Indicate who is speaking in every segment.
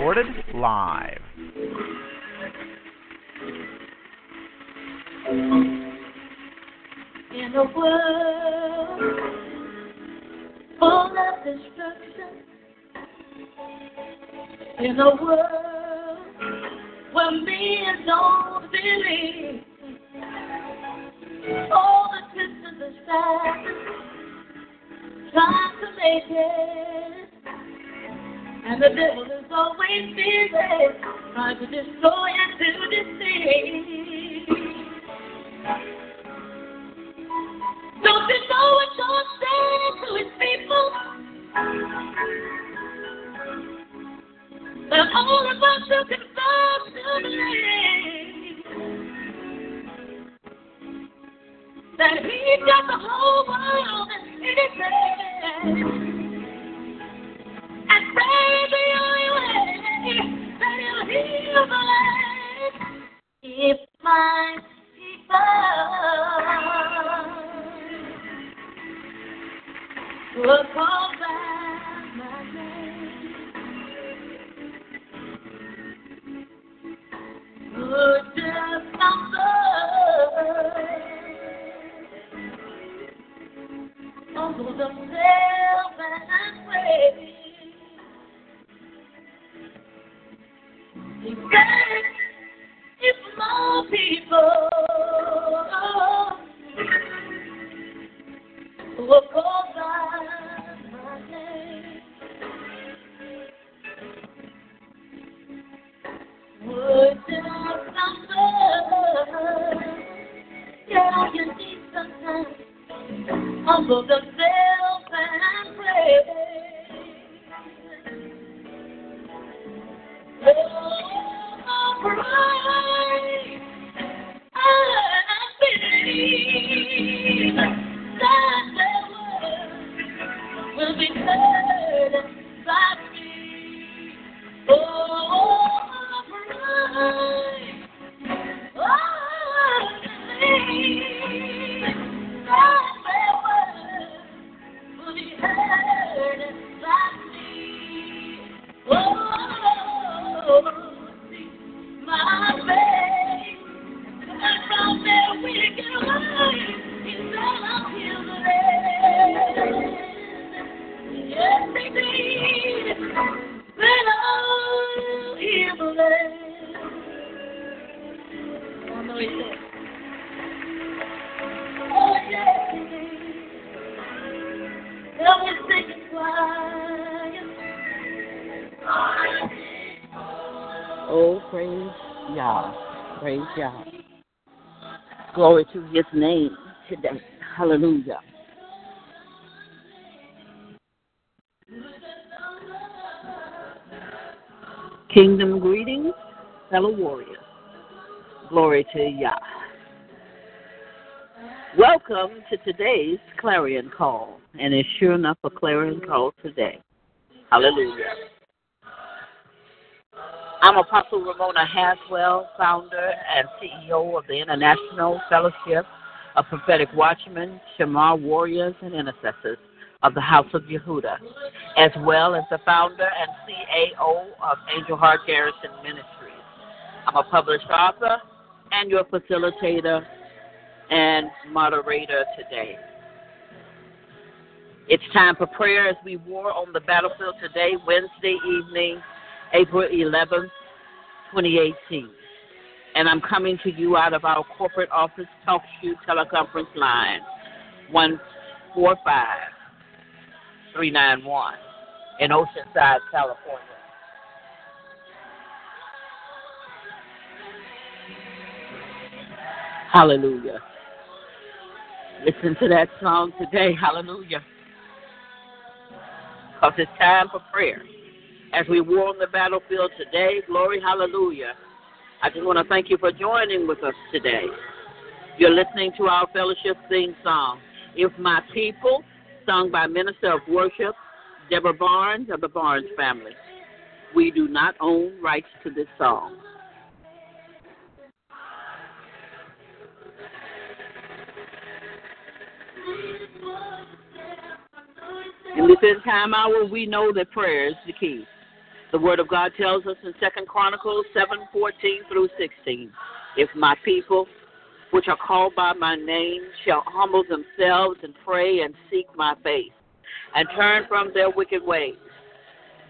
Speaker 1: Recorded live.
Speaker 2: In a world full of destruction, in a world where men don't believe, all the twists and the shadows trying to make it, and the devil is always busy trying to destroy and to deceive. Don't you know what God said to his people? That all of us who confess to believe that he got the whole world in his hands. People
Speaker 3: to today's clarion call, and it's sure enough a clarion call today. Hallelujah. I'm Apostle Ramona Haswell, founder and CEO of the International Fellowship of Prophetic Watchmen, Shamar Warriors, and Intercessors of the House of Yehuda, as well as the founder and CAO of Angel Heart Garrison Ministries. I'm a published author and your facilitator and moderator today. It's time for prayer as we war on the battlefield today, Wednesday evening, April 11th, 2018. And I'm coming to you out of our corporate office talk shoe teleconference line, 145 391 in Oceanside, California. Hallelujah. Listen to that song today. Hallelujah. because it's time for prayer. As we war on the battlefield today, glory, hallelujah. I just want to thank you for joining with us today. You're listening to our fellowship theme song, If My People, sung by Minister of Worship Deborah Barnes of the Barnes family. We do not own rights to this song. In this end time hour, we know that prayer is the key. The Word of God tells us in Second Chronicles seven fourteen through sixteen, if my people, which are called by my name, shall humble themselves and pray and seek my face, and turn from their wicked ways,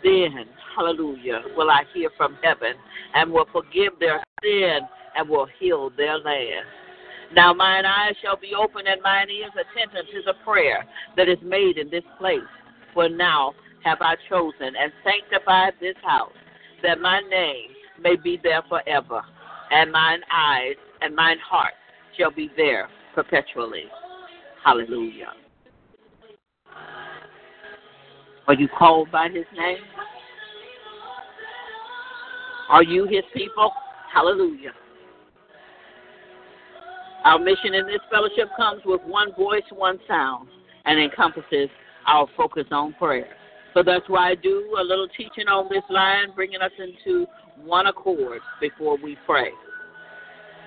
Speaker 3: then, hallelujah, will I hear from heaven and will forgive their sin and will heal their land. Now mine eyes shall be open and mine ears attentive to the prayer that is made in this place. For now have I chosen and sanctified this house, that my name may be there forever, and mine eyes and mine heart shall be there perpetually. Hallelujah. Are you called by his name? Are you his people? Hallelujah. Our mission in this fellowship comes with one voice, one sound, and encompasses our focus on prayer. So that's why I do a little teaching on this line, bringing us into one accord before we pray.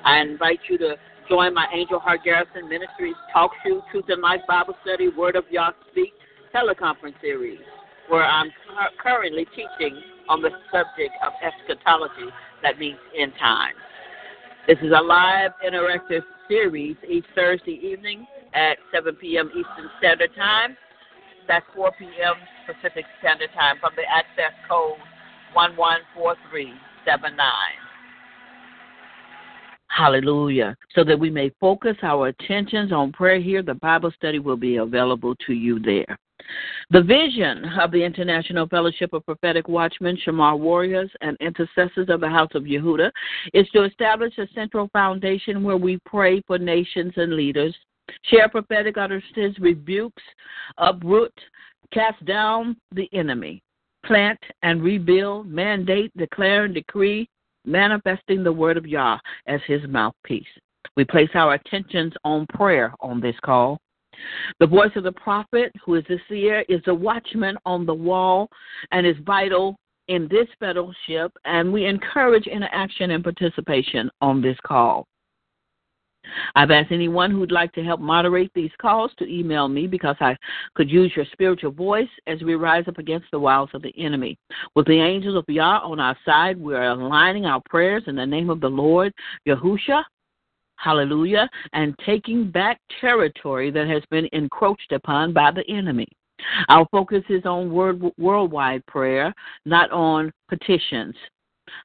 Speaker 3: I invite you to join my Angel Heart Garrison Ministries Talk Show, Truth and Life Bible Study, Word of Yah Speak teleconference series, where I'm currently teaching on the subject of eschatology, that means end time. This is a live interactive series each Thursday evening at 7 p.m. Eastern Standard Time. That's 4 p.m. Pacific Standard Time from the access code 114379. Hallelujah. So that we may focus our attentions on prayer here, the Bible study will be available to you there. The vision of the International Fellowship of Prophetic Watchmen, Shamar Warriors, and Intercessors of the House of Yehuda is to establish a central foundation where we pray for nations and leaders, share prophetic utterances, rebukes, uproot, cast down the enemy, plant and rebuild, mandate, declare, and decree, manifesting the word of Yah as his mouthpiece. We place our attentions on prayer on this call. The voice of the prophet, who is the seer, is the watchman on the wall and is vital in this fellowship, and we encourage interaction and participation on this call. I've asked anyone who'd like to help moderate these calls to email me because I could use your spiritual voice as we rise up against the wiles of the enemy. With the angels of Yah on our side, we are aligning our prayers in the name of the Lord, Yahusha, hallelujah, and taking back territory that has been encroached upon by the enemy. Our focus is on worldwide prayer, not on petitions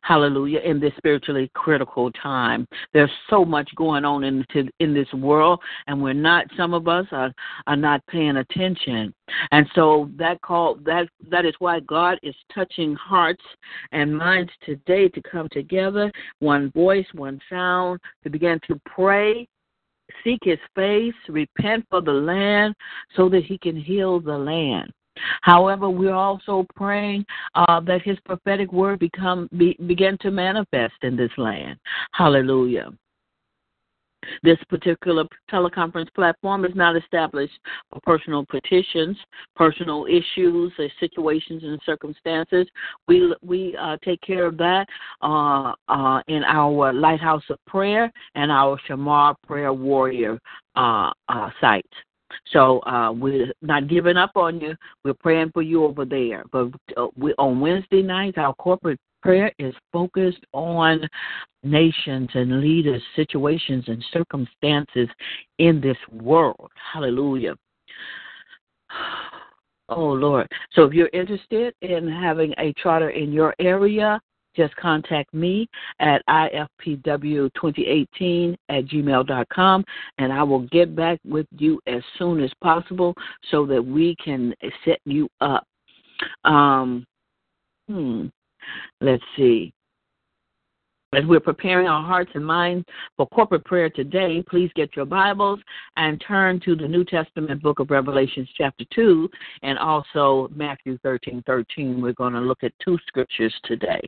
Speaker 3: hallelujah, in this spiritually critical time. There's so much going on in in this world, and we're not. Some of us are are not paying attention, and so that call that that is why God is touching hearts and minds today to come together, one voice, one sound, to begin to pray seek his face, repent for the land so that he can heal the land. However, we're also praying uh, that His prophetic word become be, begin to manifest in this land. Hallelujah. This particular teleconference platform is not established for personal petitions, personal issues, situations and circumstances. We we uh, take care of that uh, uh, in our Lighthouse of Prayer and our Shamar Prayer Warrior uh, uh, sites. So uh, we're not giving up on you. We're praying for you over there. But uh, we, on Wednesday nights, our corporate prayer is focused on nations and leaders, situations and circumstances in this world. Hallelujah. Oh, Lord. So if you're interested in having a charter in your area, just contact me at ifpw2018 at gmail.com and I will get back with you as soon as possible so that we can set you up. Um, hmm, let's see. As we're preparing our hearts and minds for corporate prayer today, please get your Bibles and turn to the New Testament book of Revelations, chapter 2, and also Matthew 13 13. We're going to look at two scriptures today.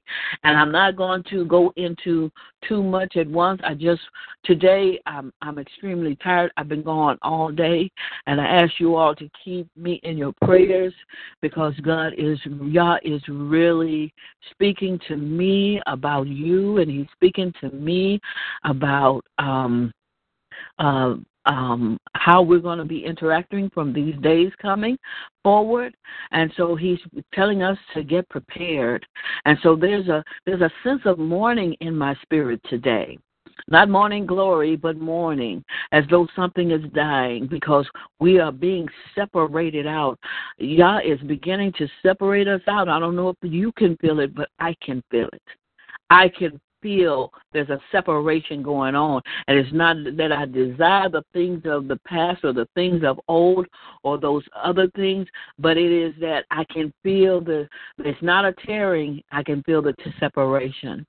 Speaker 3: And I'm not going to go into too much at once. I just, today, I'm, I'm extremely tired. I've been gone all day, and I ask you all to keep me in your prayers because God is, Yah is really speaking to me about you and he's speaking to me about um, uh, um, how we're going to be interacting from these days coming forward, and so he's telling us to get prepared. And so there's a there's a sense of mourning in my spirit today. Not morning glory, but mourning, as though something is dying because we are being separated out. Yah is beginning to separate us out. I don't know if you can feel it, but I can feel it. I can feel there's a separation going on. And it's not that I desire the things of the past or the things of old or those other things, but it is that I can feel the, it's not a tearing, I can feel the separation.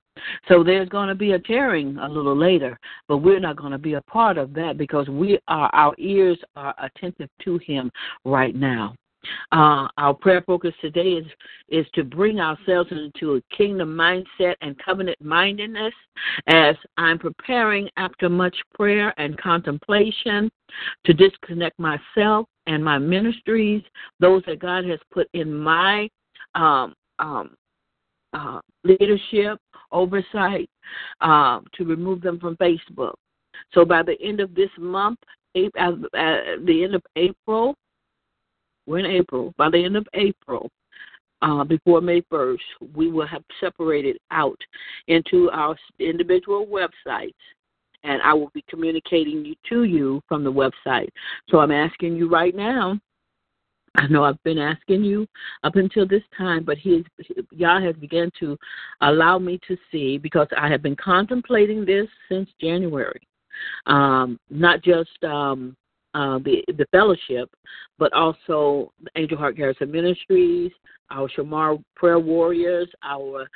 Speaker 3: So there's going to be a tearing a little later, but we're not going to be a part of that because we are, our ears are attentive to Him right now. Uh, our prayer focus today is is to bring ourselves into a kingdom mindset and covenant mindedness as I'm preparing after much prayer and contemplation to disconnect myself and my ministries, those that God has put in my um, um, uh, leadership, oversight, uh, to remove them from Facebook. So by the end of this month, at the end of April, we're in April. By the end of April, uh, before May 1st, we will have separated out into our individual websites, and I will be communicating you to you from the website. So I'm asking you right now. I know I've been asking you up until this time, but he, Yah has begun to allow me to see because I have been contemplating this since January. Um, not just um, uh, the the fellowship, but also Angel Heart Garrison Ministries, our Shamar Prayer Warriors, our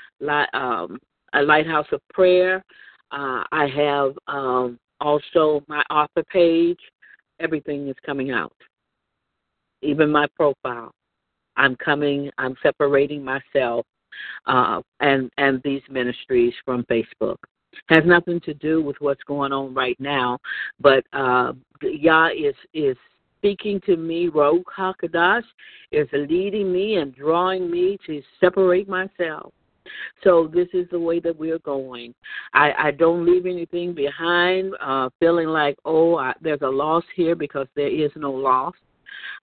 Speaker 3: um, a Lighthouse of Prayer. Uh, I have um, also my author page. Everything is coming out, even my profile. I'm coming. I'm separating myself uh, and and these ministries from Facebook has nothing to do with what's going on right now, but uh, Yah is is speaking to me. Ruach Hakodesh is leading me and drawing me to separate myself. So this is the way that we're going. I, I don't leave anything behind, uh, feeling like oh I, there's a loss here because there is no loss.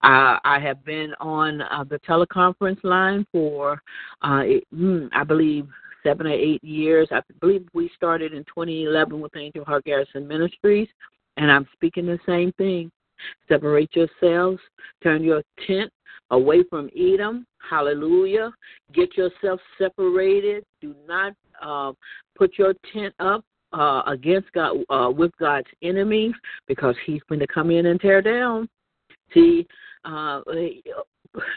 Speaker 3: Uh, I have been on uh, the teleconference line for, uh, hmm, I believe, seven or eight years. I believe we started in 2011 with Angel Heart Garrison Ministries, and I'm speaking the same thing. Separate yourselves, turn your tent away from Edom. Hallelujah. Get yourself separated. Do not uh, put your tent up uh, against God uh, with God's enemies because He's going to come in and tear down. See, uh,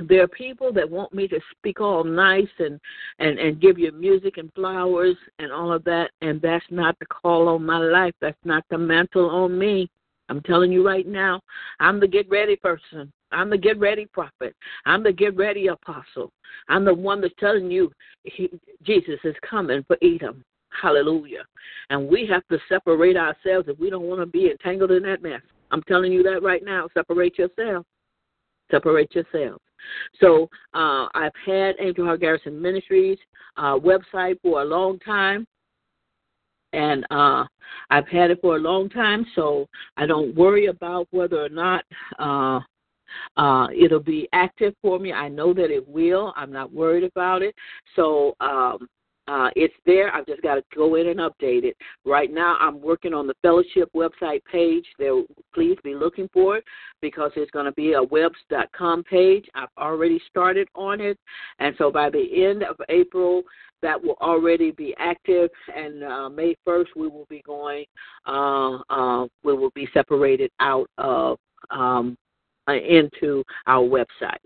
Speaker 3: there are people that want me to speak all nice and and and give you music and flowers and all of that and that's not the call on my life. That's not the mantle on me. I'm telling you right now i'm the get ready person. I'm the get ready prophet. I'm the get ready apostle. I'm the one that's telling you he, jesus is coming for edom. Hallelujah. And we have to separate ourselves if we don't want to be entangled in that mess. I'm telling you that right now. Separate yourself. Separate yourself so uh, I've had Angel Heart Garrison Ministries uh, website for a long time. And uh, I've had it for a long time, so I don't worry about whether or not uh, uh, it'll be active for me. I know that it will. I'm not worried about it. So um, uh, it's there. I've just got to go in and update it. Right now, I'm working on the fellowship website page. There, please be looking for it because it's going to be a webs.com page. I've already started on it, and so by the end of April, that will already be active. And uh, May 1st, we will be going. Uh, uh, we will be separated out of um, uh, into our website.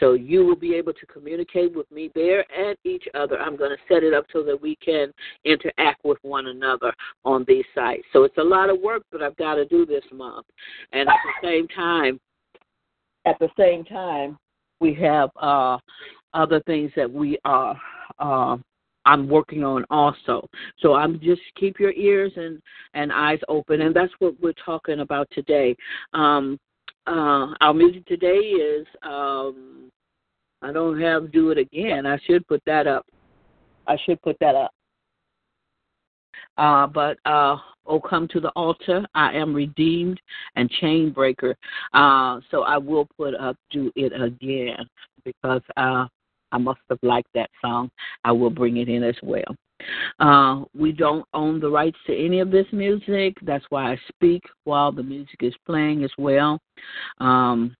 Speaker 3: So you will be able to communicate with me there and each other. I'm going to set it up so that we can interact with one another on these sites. So it's a lot of work that I've got to do this month. And at the same time, at the same time, we have uh, other things that we are uh, I'm working on also. So I'm just keep your ears and and eyes open, and that's what we're talking about today. Um, uh, our music today is um, I don't have do it again. I should put that up. I should put that up. Uh, but uh, oh, come to the altar. I am redeemed and chain breaker. Uh, so I will put up do it again because uh, I must have liked that song. I will bring it in as well. Uh, we don't own the rights to any of this music. That's why I speak while the music is playing as well. Um,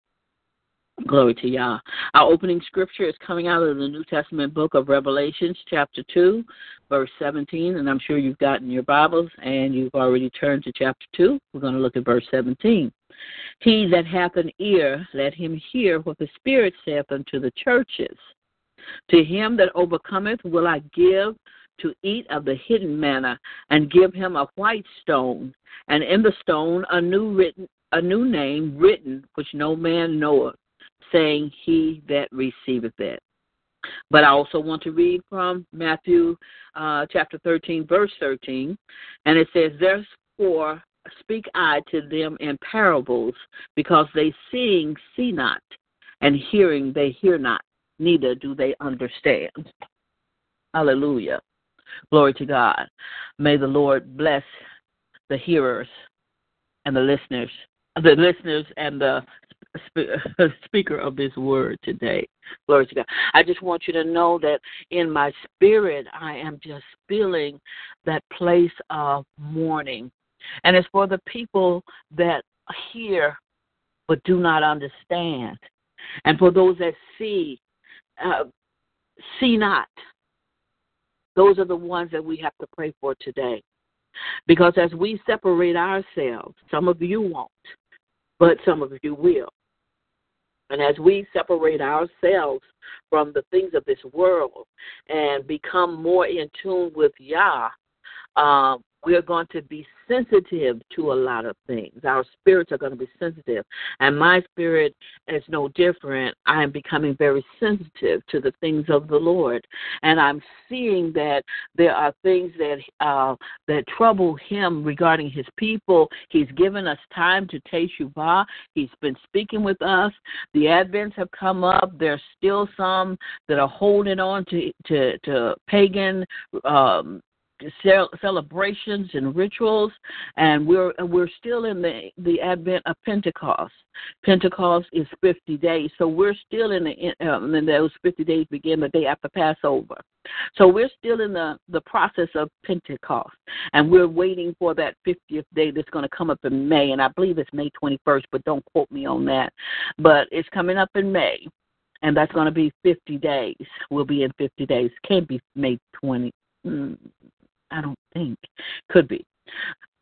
Speaker 3: Glory to Yah. Our opening scripture is coming out of the New Testament book of Revelations, chapter 2, verse 17. And I'm sure you've gotten your Bibles and you've already turned to chapter 2. We're going to look at verse 17. He that hath an ear, let him hear what the Spirit saith unto the churches. To him that overcometh will I give to eat of the hidden manna, and give him a white stone, and in the stone a new written a new name written which no man knoweth, saying he that receiveth it. But I also want to read from Matthew uh, chapter 13, verse 13, and it says, Therefore speak I to them in parables, because they seeing see not, and hearing they hear not neither do they understand. Hallelujah. Glory to God. May the Lord bless the hearers and the listeners, the listeners and the speaker of this word today. Glory to God. I just want you to know that in my spirit, I am just feeling that place of mourning. And it's for the people that hear but do not understand. And for those that see uh, see not. Those are the ones that we have to pray for today. Because as we separate ourselves, some of you won't, but some of you will. And as we separate ourselves from the things of this world and become more in tune with Yah, um, we're going to be sensitive to a lot of things. Our spirits are going to be sensitive. And my spirit is no different. I am becoming very sensitive to the things of the Lord. And I'm seeing that there are things that uh, that trouble him regarding his people. He's given us time to Teshuvah. He's been speaking with us. The Advents have come up. There's still some that are holding on to to, to pagan um, celebrations and rituals, and we're we're still in the the advent of Pentecost. Pentecost is 50 days, so we're still in the um, and those 50 days begin the day after Passover. So we're still in the the process of Pentecost, and we're waiting for that 50th day that's going to come up in May, and I believe it's May 21st, but don't quote me on that. But it's coming up in May and that's going to be 50 days. We'll be in 50 days. Can't be May 20. Mm, I don't think. Could be.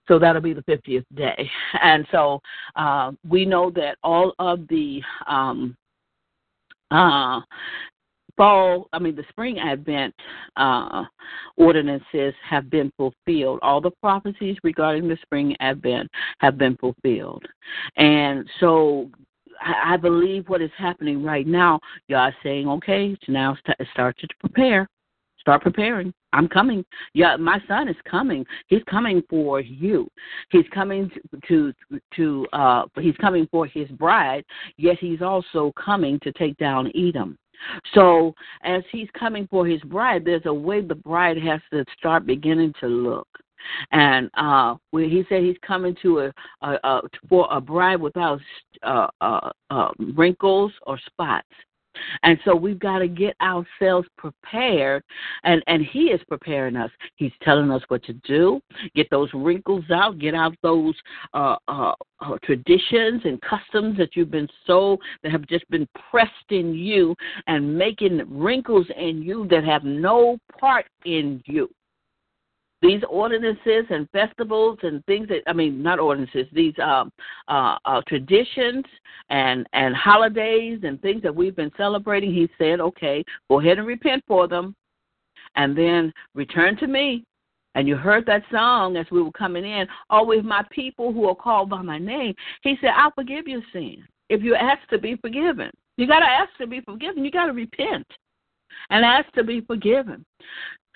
Speaker 3: So that'll be the 50th day. And so uh, we know that all of the um, uh, fall, I mean, the spring advent uh, ordinances have been fulfilled. All the prophecies regarding the spring advent have been fulfilled. And so I, believe what is happening right now, y'all saying, okay, so now it's start to prepare. Start preparing. I'm coming. Yeah, my son is coming. He's coming for you. He's coming to to uh he's coming for his bride, yet he's also coming to take down Edom. So as he's coming for his bride, there's a way the bride has to start beginning to look. And uh when he said he's coming to a, a, a for a bride without uh, uh, uh, wrinkles or spots. And so we've got to get ourselves prepared, and, and He is preparing us. He's telling us what to do. Get those wrinkles out, get out those uh, uh, uh, traditions and customs that you've been so, that have just been pressed in you and making wrinkles in you that have no part in you. These ordinances and festivals and things that I mean, not ordinances, these um, uh, uh, traditions and and holidays and things that we've been celebrating. He said, "Okay, go ahead and repent for them, and then return to me." And you heard that song as we were coming in. Always my people who are called by my name. He said, "I'll forgive your sin if you ask to be forgiven." You got to ask to be forgiven. You got to repent and ask to be forgiven.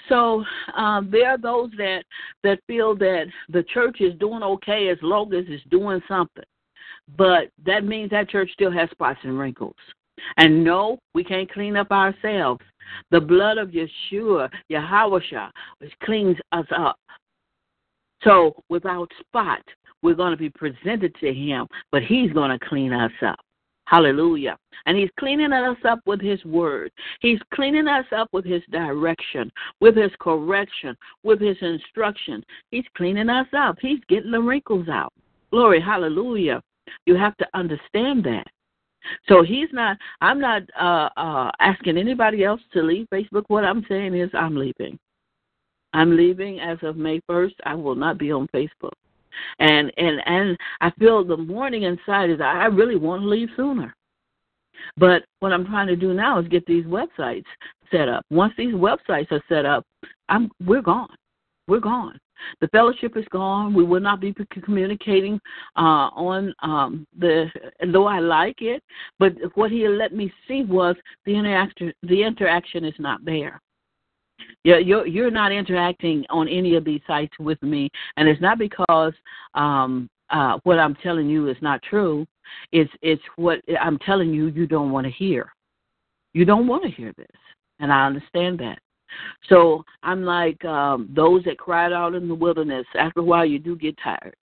Speaker 3: So um, there are those that that feel that the church is doing okay as long as it's doing something, but that means that church still has spots and wrinkles. And no, we can't clean up ourselves. The blood of Yeshua, Yahweh, which cleans us up. So without spot, we're going to be presented to Him, but He's going to clean us up. Hallelujah. And he's cleaning us up with his word. He's cleaning us up with his direction, with his correction, with his instruction. He's cleaning us up. He's getting the wrinkles out. Glory, hallelujah. You have to understand that. So he's not, I'm not uh, uh, asking anybody else to leave Facebook. What I'm saying is I'm leaving. I'm leaving as of May 1st. I will not be on Facebook and and and I feel the morning inside is I really want to leave sooner. But what I'm trying to do now is get these websites set up. Once these websites are set up, I'm we're gone. We're gone. The fellowship is gone. We will not be communicating uh, on um, the. Though I like it, but what he let me see was the interaction. The interaction is not there. You're, you're you're not interacting on any of these sites with me, and it's not because um, uh, what I'm telling you is not true. It's it's what I'm telling you you don't want to hear. You don't want to hear this, and I understand that. So I'm like um, those that cried out in the wilderness. After a while, you do get tired.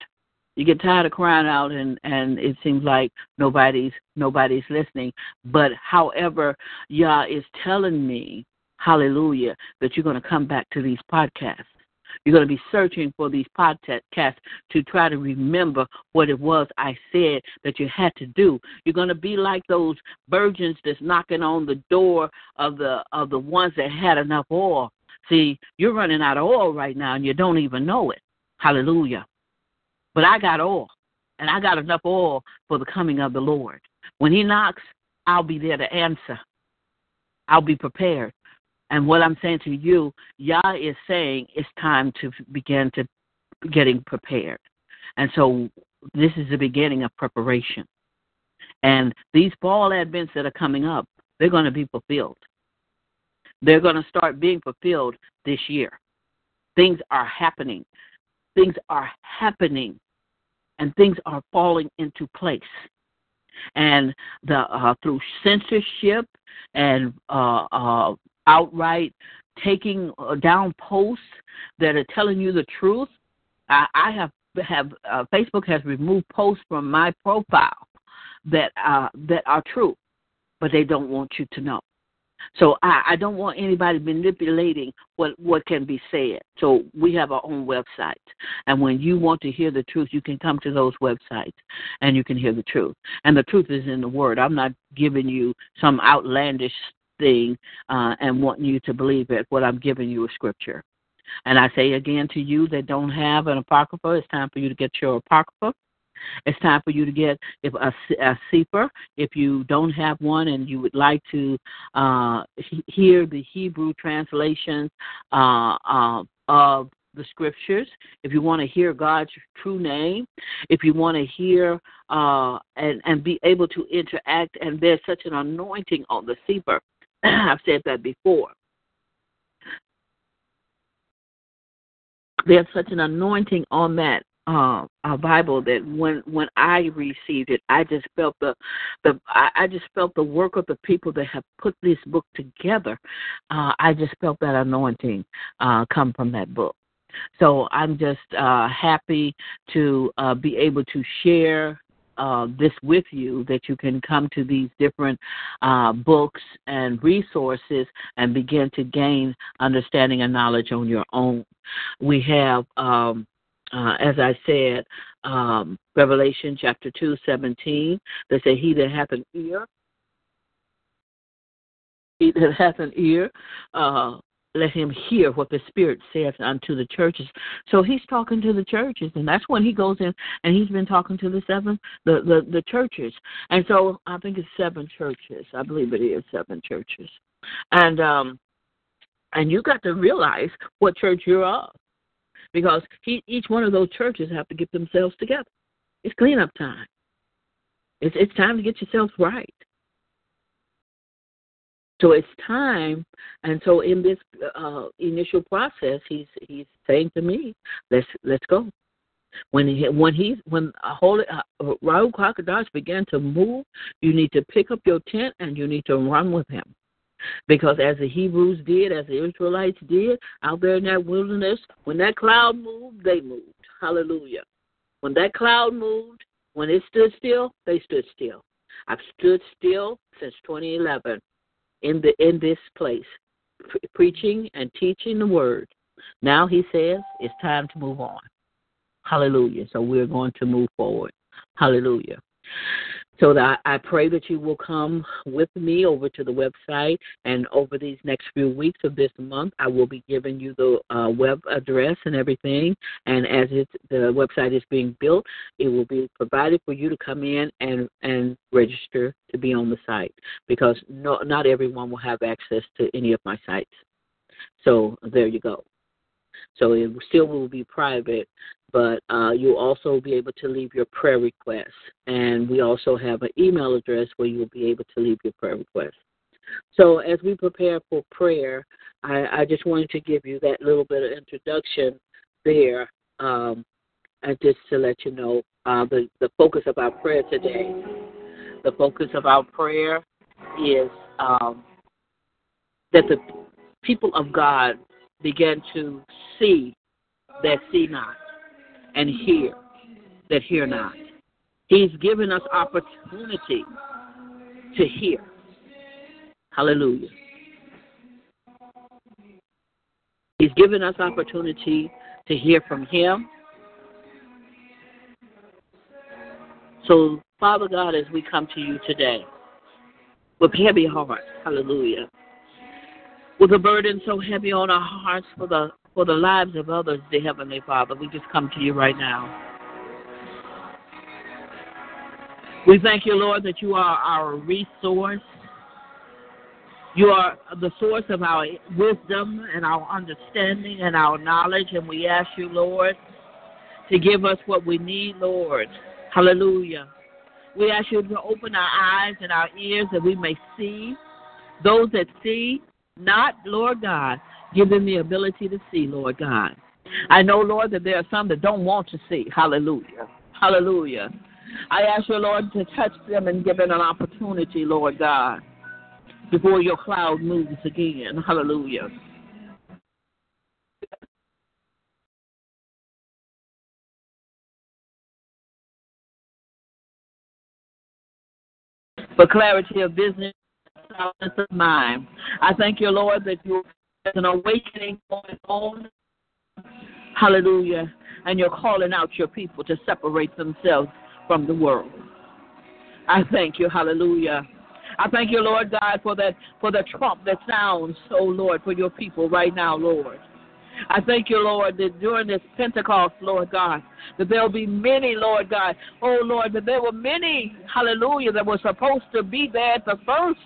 Speaker 3: You get tired of crying out, and and it seems like nobody's nobody's listening. But however, Yah is telling me hallelujah, that you're going to come back to these podcasts. You're going to be searching for these podcasts to try to remember what it was I said that you had to do. You're going to be like those virgins that's knocking on the door of the of the ones that had enough oil. See, you're running out of oil right now and you don't even know it. Hallelujah. But I got oil, and I got enough oil for the coming of the Lord. When He knocks, I'll be there to answer. I'll be prepared. And what I'm saying to you, Yah is saying it's time to begin to getting prepared. And so this is the beginning of preparation. And these fall advents that are coming up, they're going to be fulfilled. They're going to start being fulfilled this year. Things are happening. Things are happening. And things are falling into place. And the uh, through censorship and uh, uh, outright taking uh, down posts that are telling you the truth. I, I have have uh, Facebook has removed posts from my profile that uh, that are true, but they don't want you to know. So I, I don't want anybody manipulating what what can be said. So we have our own website, and when you want to hear the truth, you can come to those websites and you can hear the truth. And the truth is in the Word. I'm not giving you some outlandish thing uh, and wanting you to believe it, what I'm giving you is scripture. And I say again to you that don't have an apocrypha, it's time for you to get your apocrypha. It's time for you to get if a, a sefer. If you don't have one and you would like to uh, hear the Hebrew translation uh, uh, of the scriptures, if you want to hear God's true name, if you want to hear uh, and and be able to interact, and there's such an anointing on the sefer I've said that before. There's such an anointing on that uh, uh, Bible that when when I received it, I just felt the the I, I just felt the work of the people that have put this book together. Uh, I just felt that anointing uh, come from that book. So I'm just uh, happy to uh, be able to share uh, this with you that you can come to these different uh, books and resources and begin to gain understanding and knowledge on your own. We have, um, uh, as I said, um, Revelation chapter 2, 17, they say, He that hath an ear, he that hath an ear, uh, let him hear what the Spirit saith unto the churches. So he's talking to the churches, and that's when he goes in and he's been talking to the seven the the, the churches. And so I think it's seven churches. I believe it is seven churches. And um and you got to realize what church you're of. Because he, each one of those churches have to get themselves together. It's cleanup time. It's it's time to get yourselves right. So it's time, and so in this uh, initial process, he's he's saying to me, "Let's let's go." When he when he's when a holy uh, Ruach Hakodesh began to move, you need to pick up your tent and you need to run with him, because as the Hebrews did, as the Israelites did out there in that wilderness, when that cloud moved, they moved. Hallelujah. When that cloud moved, when it stood still, they stood still. I've stood still since 2011 in the in this place, pre- preaching and teaching the word. Now he says it's time to move on. Hallelujah. So we're going to move forward. Hallelujah. So that I pray that you will come with me over to the website, and over these next few weeks of this month, I will be giving you the uh, web address and everything. And as the website is being built, it will be provided for you to come in and and register to be on the site because no, not everyone will have access to any of my sites. So there you go. So it still will be private, but uh, you'll also be able to leave your prayer requests. And we also have an email address where you'll be able to leave your prayer requests. So as we prepare for prayer, I, I just wanted to give you that little bit of introduction there, um, and just to let you know uh, the the focus of our prayer today. The focus of our prayer is um, that the people of God begin to see that see not and hear that hear not. He's given us opportunity to hear. Hallelujah. He's given us opportunity to hear from him. So, Father God, as we come to you today with heavy hearts, hallelujah, with a burden so heavy on our hearts for the for the lives of others, dear Heavenly Father. We just come to you right now. We thank you, Lord, that you are our resource. You are the source of our wisdom and our understanding and our knowledge, and we ask you, Lord, to give us what we need, Lord. Hallelujah. We ask you to open our eyes and our ears that we may see. Those that see, not, Lord God, Give them the ability to see, Lord God. I know, Lord, that there are some that don't want to see. Hallelujah. Hallelujah. I ask you, Lord, to touch them and give them an opportunity, Lord God, before your cloud moves again. Hallelujah. For clarity of business, soundness of mind. I thank you, Lord, that you there's an awakening going on. Hallelujah. And you're calling out your people to separate themselves from the world. I thank you. Hallelujah. I thank you, Lord God, for that for the trump that sounds, oh Lord, for your people right now, Lord. I thank you, Lord, that during this Pentecost, Lord God, that there'll be many, Lord God, oh Lord, that there were many, hallelujah, that were supposed to be there at the first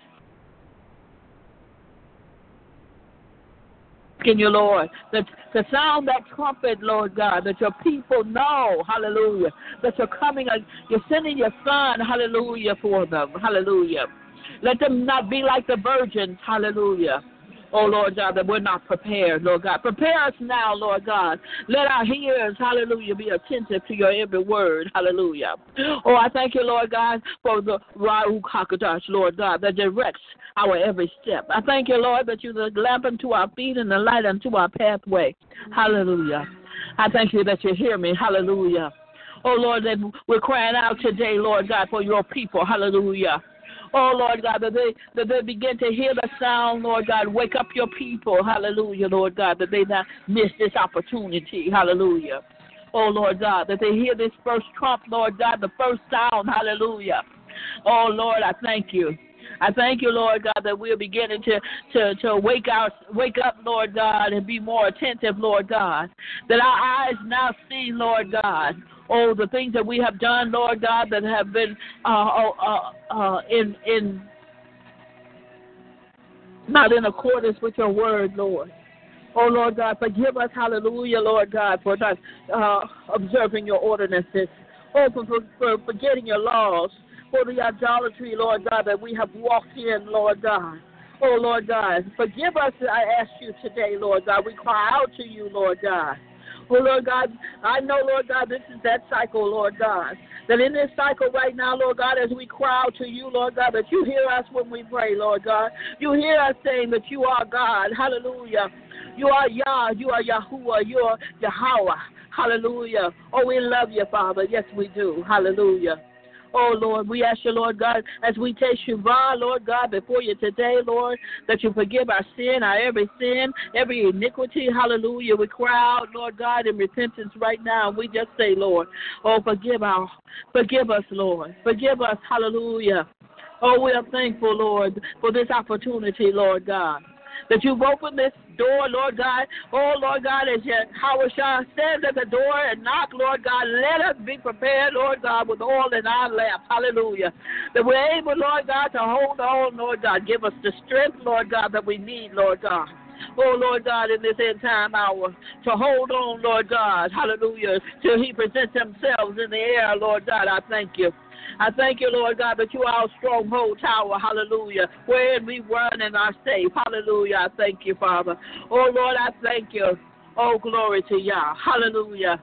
Speaker 3: asking you, Lord, that to sound that trumpet, Lord God, that your people know, hallelujah, that you're coming, uh, you're sending your son, hallelujah, for them, hallelujah. Let them not be like the virgins, hallelujah. Oh, Lord God, that we're not prepared, Lord God. Prepare us now, Lord God. Let our ears, hallelujah, be attentive to your every word, hallelujah. Oh, I thank you, Lord God, for the Ruach Hakodesh, Lord God, that directs our every step. I thank you, Lord, that you're the lamp unto our feet and the light unto our pathway. Hallelujah. I thank you that you hear me. Hallelujah. Oh, Lord, that we're crying out today, Lord God, for your people. Hallelujah. Oh, Lord God, that they, that they begin to hear the sound, Lord God. Wake up your people. Hallelujah, Lord God, that they not miss this opportunity. Hallelujah. Oh, Lord God, that they hear this first trump, Lord God, the first sound. Hallelujah. Oh, Lord, I thank you. I thank you, Lord God, that we're beginning to, to, to wake our wake up, Lord God, and be more attentive, Lord God. That our eyes now see, Lord God, oh, the things that we have done, Lord God, that have been uh, uh, uh, uh in in not in accordance with your word, Lord. Oh, Lord God, forgive us, hallelujah, Lord God, for not uh, observing your ordinances. Oh, for, for, for forgetting your laws for the idolatry, Lord God, that we have walked in, Lord God. Oh, Lord God, forgive us, I ask you today, Lord God. We cry out to you, Lord God. Oh, Lord God, I know, Lord God, this is that cycle, Lord God. That in this cycle right now, Lord God, as we cry out to you, Lord God, that you hear us when we pray, Lord God. You hear us saying that you are God. Hallelujah. You are Yah. You are Yahuwah. You are Yahweh. Hallelujah. Oh, we love you, Father. Yes, we do. Hallelujah. Oh, Lord, we ask you, Lord God, as we take Shuvah, Lord God, before you today, Lord, that you forgive our sin, our every sin, every iniquity. Hallelujah. We cry out, Lord God, in repentance right now. We just say, Lord, oh, forgive our, forgive us, Lord. Forgive us. Hallelujah. Oh, we are thankful, Lord, for this opportunity, Lord God that you've opened this door, Lord God. Oh, Lord God, as Yahushua stands at the door and knock, Lord God, let us be prepared, Lord God, with oil in our lamp. Hallelujah. That we're able, Lord God, to hold on, Lord God. Give us the strength, Lord God, that we need, Lord God. Oh, Lord God, in this end time hour, to hold on, Lord God, hallelujah, till He presents Himself in the air, Lord God. I thank you. I thank you, Lord God, that you are our stronghold tower. Hallelujah. Wherein we run and are safe. Hallelujah. I thank you, Father. Oh, Lord, I thank you. Oh, glory to Yah. Hallelujah.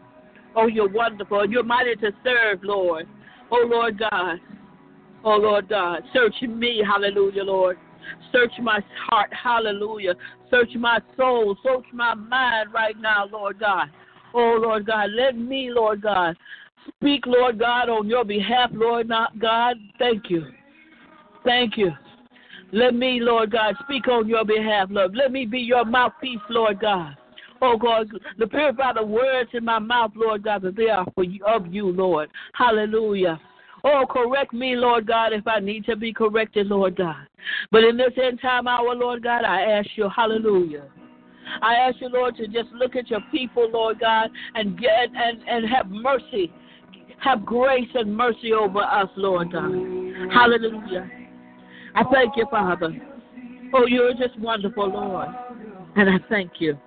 Speaker 3: Oh, you're wonderful. You're mighty to serve, Lord. Oh, Lord God. Oh, Lord God. Search me. Hallelujah, Lord. Search my heart. Hallelujah. Search my soul. Search my mind right now, Lord God. Oh, Lord God. Let me, Lord God, speak, Lord God, on your behalf, Lord God. Thank you. Thank you. Let me, Lord God, speak on your behalf, Lord. Let me be your mouthpiece, Lord God. Oh God, to purify the words in my mouth, Lord God, that they are for you, of you, Lord. Hallelujah. Oh, correct me, Lord God, if I need to be corrected, Lord God. But in this end time hour, Lord God, I ask you, hallelujah. I ask you, Lord, to just look at your people, Lord God, and get and, and have mercy have grace and mercy over us, Lord God. Hallelujah. I thank you, Father. Oh, you're just wonderful, Lord. And I thank you.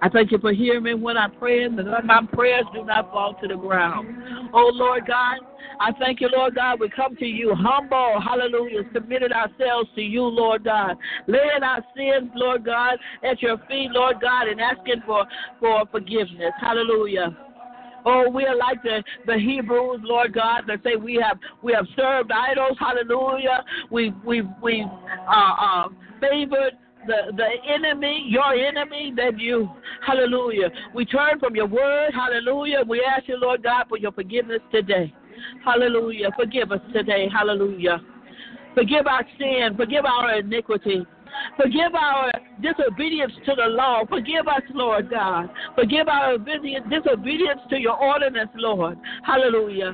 Speaker 3: I thank you for hearing me when I pray, and that my prayers do not fall to the ground. Oh, Lord God, I thank you, Lord God. We come to you humble, hallelujah, submitted ourselves to you, Lord God, laying our sins, Lord God, at your feet, Lord God, and asking for, for forgiveness. Hallelujah. Oh, we are like the, the Hebrews, Lord God, that say we have we have served idols. Hallelujah. We we we uh, uh, favored the, the enemy, your enemy, that you, hallelujah. We turn from your word, hallelujah. We ask you, Lord God, for your forgiveness today. Hallelujah. Forgive us today, hallelujah. Forgive our sin, forgive our iniquity. Forgive our disobedience to the law. Forgive us, Lord God. Forgive our disobedience to your ordinance, Lord. Hallelujah.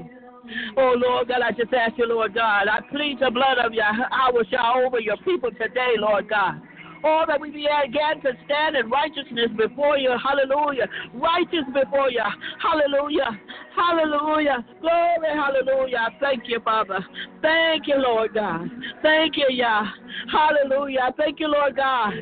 Speaker 3: Oh, Lord God, I just ask you, Lord God, I plead the blood of your I will shall over your people today, Lord God. Oh, that we be again to stand in righteousness before you. Hallelujah. Righteous before you. Hallelujah. Hallelujah. Glory. Hallelujah. Thank you, Father. Thank you, Lord God. Thank you, Yah. Hallelujah. Thank you, Lord God.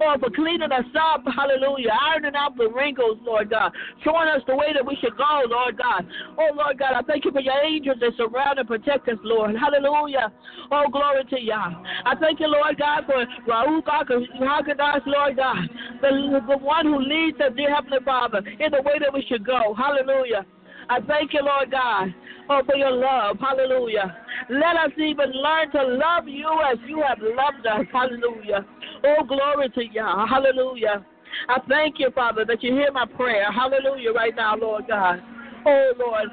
Speaker 3: Lord, for cleaning us up, hallelujah, ironing out the wrinkles, Lord God, showing us the way that we should go, Lord God. Oh, Lord God, I thank you for your angels that surround and protect us, Lord. Hallelujah. Oh, glory to Yah. I thank you, Lord God, for Ruach Hakodesh, Lord God, the, the one who leads us, dear Heavenly Father, in the way that we should go. Hallelujah. I thank you, Lord God, oh, for your love. Hallelujah. Let us even learn to love you as you have loved us. Hallelujah. Oh, glory to you. Hallelujah. I thank you, Father, that you hear my prayer. Hallelujah, right now, Lord God. Oh, Lord.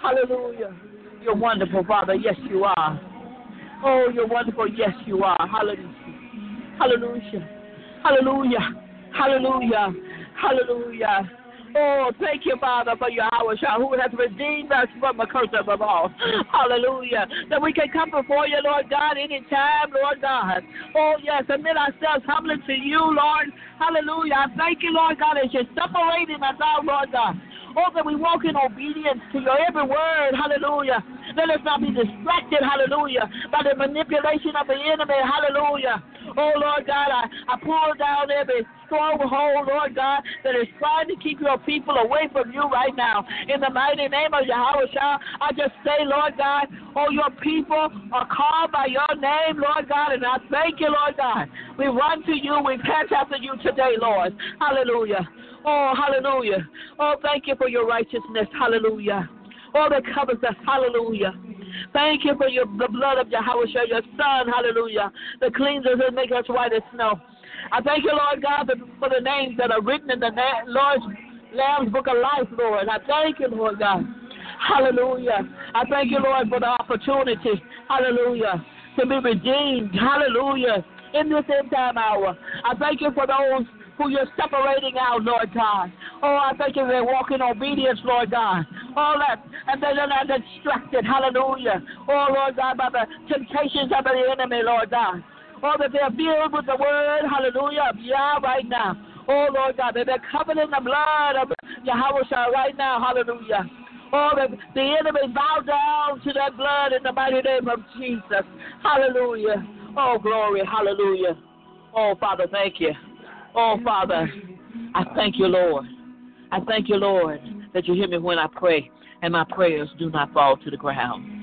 Speaker 3: Hallelujah. You're wonderful, Father. Yes, you are. Oh, you're wonderful. Yes, you are. Hallelujah. Hallelujah. Hallelujah. Hallelujah. Hallelujah. Oh, thank you, Father, for Yahushua, who has redeemed us from the curse of the law. Hallelujah. That we can come before you, Lord God, anytime, Lord God. Oh, yes, admit ourselves humbly to you, Lord. Hallelujah. I thank you, Lord God, as you're separating us out, Lord God. Oh, that we walk in obedience to your every word. Hallelujah. Let us not be distracted, hallelujah, by the manipulation of the enemy. Hallelujah. Oh, Lord God, I, I pull down every stronghold, Lord God, that is trying to keep your people away from you right now. In the mighty name of Yahweh I just say, Lord God, oh, your people are called by your name, Lord God, and I thank you, Lord God. We run to you, we pass after you today, Lord. Hallelujah. Oh, hallelujah. Oh, thank you for your righteousness. Hallelujah. Oh, that covers us. Hallelujah. Thank you for your the blood of Yahweh, your son, hallelujah, that cleanses and makes us white as snow. I thank you, Lord God, for the names that are written in the Lord's Lamb's Book of Life, Lord. I thank you, Lord God. Hallelujah. I thank you, Lord, for the opportunity, hallelujah, to be redeemed, hallelujah, in this end time hour. I thank you for those who you're separating out, Lord God. Oh, I thank you they walk in obedience, Lord God. Oh, that, and they're not distracted, hallelujah. Oh, Lord God, by the temptations of the enemy, Lord God. Oh, that they're filled with the word, hallelujah, Yah right now. Oh, Lord God, that they're covered in the blood of Yahweh right now, hallelujah. Oh, the, the enemy bow down to that blood in the mighty name of Jesus. Hallelujah. Oh, glory. Hallelujah. Oh, Father, thank you. Oh, Father, I thank you, Lord. I thank you, Lord, that you hear me when I pray and my prayers do not fall to the ground.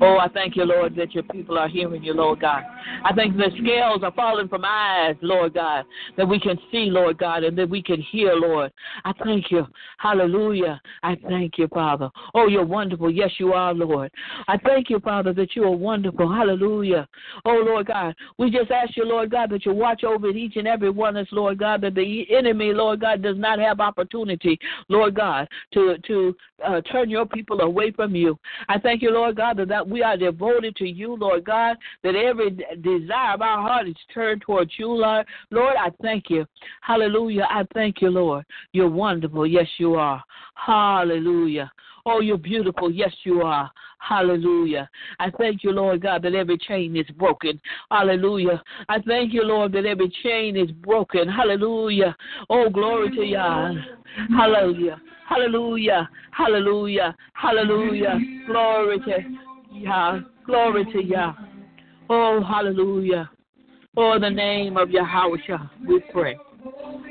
Speaker 3: Oh, I thank you, Lord, that your people are hearing you, Lord God. I think the scales are falling from eyes, Lord God, that we can see, Lord God, and that we can hear, Lord. I thank you. Hallelujah. I thank you, Father. Oh, you're wonderful. Yes, you are, Lord. I thank you, Father, that you are wonderful. Hallelujah. Oh, Lord God, we just ask you, Lord God, that you watch over each and every one of us, Lord God, that the enemy, Lord God, does not have opportunity, Lord God, to to uh, turn your people away from you. I thank you, Lord God, that, that we are devoted to you, Lord God, that every desire of our heart is turned towards you, Lord. Lord, I thank you. Hallelujah. I thank you, Lord. You're wonderful. Yes, you are. Hallelujah. Oh, you're beautiful. Yes, you are. Hallelujah. I thank you, Lord God, that every chain is broken. Hallelujah. I thank you, Lord, that every chain is broken. Hallelujah. Oh, glory to you. Hallelujah. Hallelujah. Hallelujah. Hallelujah. Glory to Yah. Glory to Yah. Oh, hallelujah. Oh, the name of Yahweh, we pray.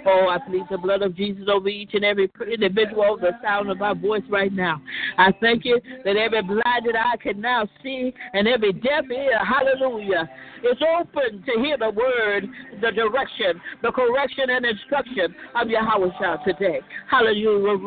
Speaker 3: Oh, I plead the blood of Jesus over each and every individual, the sound of our voice right now. I thank you that every blinded eye can now see and every deaf ear, hallelujah, is open to hear the word, the direction, the correction and instruction of Yahweh today. Hallelujah.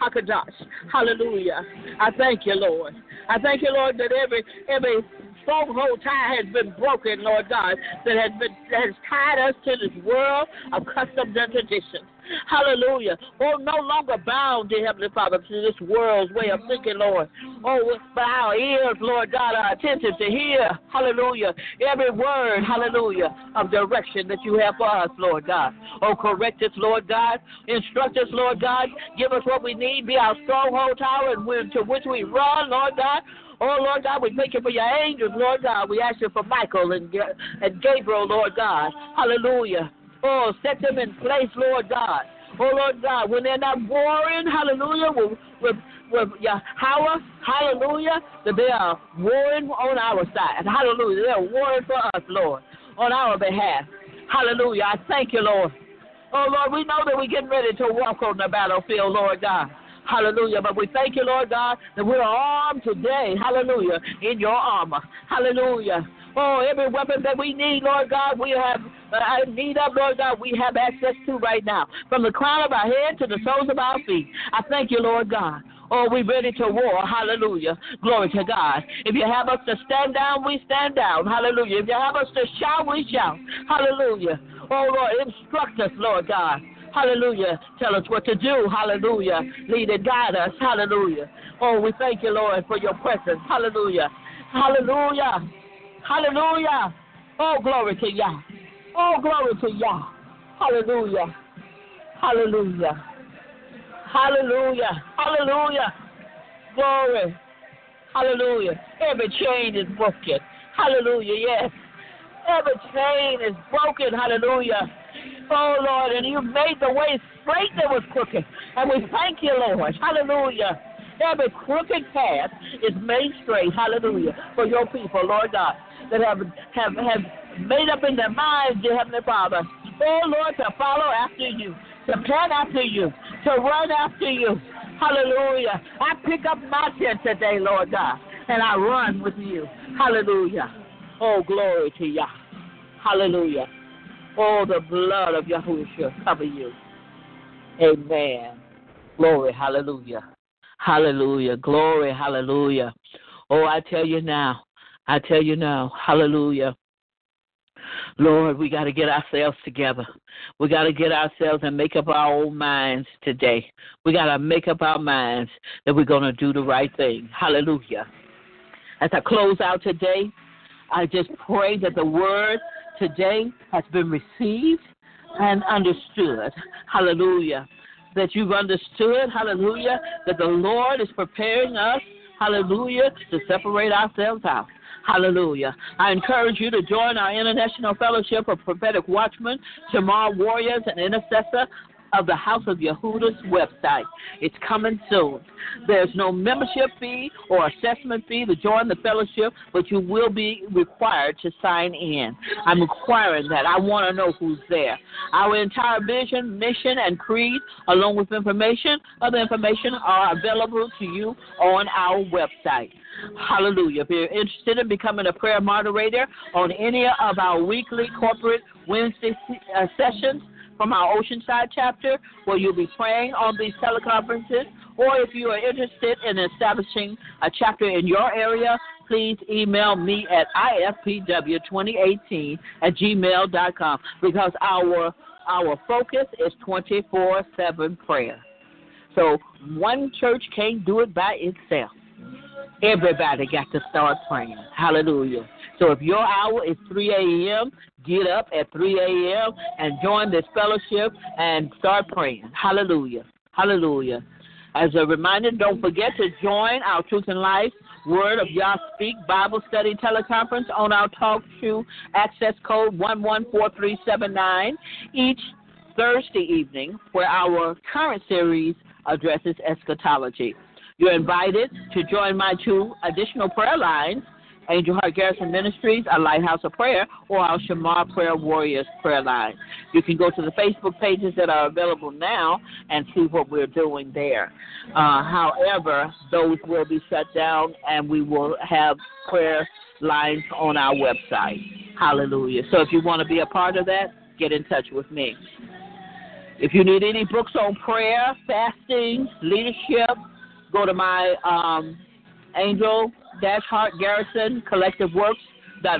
Speaker 3: Hakodesh. Hallelujah. I thank you, Lord. I thank you, Lord, that every every stronghold tie has been broken, Lord God, that has been that has tied us to this world of customs and traditions. Hallelujah. We're no longer bound, dear Heavenly Father, to this world's way of thinking, Lord. Oh, but our ears, Lord God, are attentive to hear, hallelujah, every word, hallelujah, of direction that you have for us, Lord God. Oh, correct us, Lord God. Instruct us, Lord God. Give us what we need. Be our stronghold tower and to which we run, Lord God. Oh, Lord God, we thank you for your angels, Lord God. We ask you for Michael and, and Gabriel, Lord God. Hallelujah. Oh, set them in place, Lord God. Oh, Lord God, when they're not warring, hallelujah, with, with, with Yahweh, hallelujah, that they are warring on our side. Hallelujah. They are warring for us, Lord, on our behalf. Hallelujah. I thank you, Lord. Oh, Lord, we know that we're getting ready to walk on the battlefield, Lord God. Hallelujah. But we thank you, Lord God, that we're armed today. Hallelujah. In your armor. Hallelujah. Oh, every weapon that we need, Lord God, we have uh, need of, Lord God, we have access to right now. From the crown of our head to the soles of our feet. I thank you, Lord God. Oh, we're ready to war. Hallelujah. Glory to God. If you have us to stand down, we stand down. Hallelujah. If you have us to shout, we shout. Hallelujah. Oh, Lord, instruct us, Lord God. Hallelujah. Tell us what to do. Hallelujah. Lead and guide us. Hallelujah. Oh, we thank you, Lord, for your presence. Hallelujah. Hallelujah. Hallelujah. Oh, glory to Yah. Oh, glory to Yah. Hallelujah. Hallelujah. Hallelujah. Hallelujah. Glory. Hallelujah. Every chain is broken. Hallelujah. Yes. Every chain is broken. Hallelujah. Oh, Lord, and you made the way straight that was crooked. And we thank you, Lord. Hallelujah. Every crooked path is made straight. Hallelujah. For your people, Lord God, that have have have made up in their minds, dear Heavenly Father. Oh Lord, to follow after you, to plan after you, to run after you. Hallelujah. I pick up my tent today, Lord God, and I run with you. Hallelujah. Oh, glory to Yah. Hallelujah. Oh, the blood of Yahushua cover you. Amen. Glory. Hallelujah. Hallelujah. Glory. Hallelujah. Oh, I tell you now. I tell you now. Hallelujah. Lord, we got to get ourselves together. We got to get ourselves and make up our own minds today. We got to make up our minds that we're going to do the right thing. Hallelujah. As I close out today, I just pray that the word today has been received and understood. Hallelujah. That you've understood, hallelujah, that the Lord is preparing us, hallelujah, to separate ourselves out. Hallelujah. I encourage you to join our International Fellowship of Prophetic Watchmen, Shamar Warriors, and Intercessor of the House of Yehuda's website. It's coming soon. There's no membership fee or assessment fee to join the fellowship, but you will be required to sign in. I'm requiring that. I want to know who's there. Our entire vision, mission, and creed, along with information, other information, are available to you on our website. Hallelujah. If you're interested in becoming a prayer moderator on any of our weekly corporate Wednesday uh, sessions, from our Oceanside chapter, where you'll be praying on these teleconferences. Or if you are interested in establishing a chapter in your area, please email me at ifpw2018 at gmail.com because our our focus is 24 7 prayer. So one church can't do it by itself. Everybody got to start praying. Hallelujah. So if your hour is 3 a.m., get up at 3 a.m. and join this fellowship and start praying. Hallelujah. Hallelujah. As a reminder, don't forget to join our Truth and Life Word of Yah Speak Bible Study teleconference on our talk show access code 114379 each Thursday evening, where our current series addresses eschatology. You're invited to join my two additional prayer lines Angel Heart Garrison Ministries, a Lighthouse of Prayer, or our Shamar Prayer Warriors prayer line. You can go to the Facebook pages that are available now and see what we're doing there. Uh, however, those will be shut down and we will have prayer lines on our website. Hallelujah. So if you want to be a part of that, get in touch with me. If you need any books on prayer, fasting, leadership, go to my um, Angel Dash Garrison Collective Works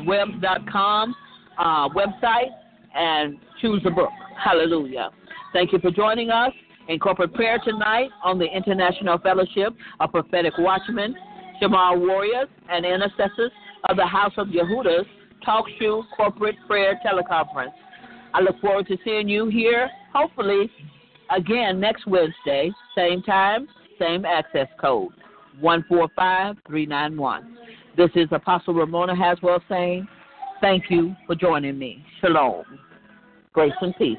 Speaker 3: webs.com uh, website and choose a book. Hallelujah. Thank you for joining us in corporate prayer tonight on the International Fellowship of Prophetic Watchmen, Shamar Warriors, and Intercessors of the House of Yehuda's Talk Show Corporate Prayer Teleconference. I look forward to seeing you here, hopefully, again next Wednesday, same time, same access code. 145 391. This is Apostle Ramona Haswell saying, Thank you for joining me. Shalom. Grace and peace.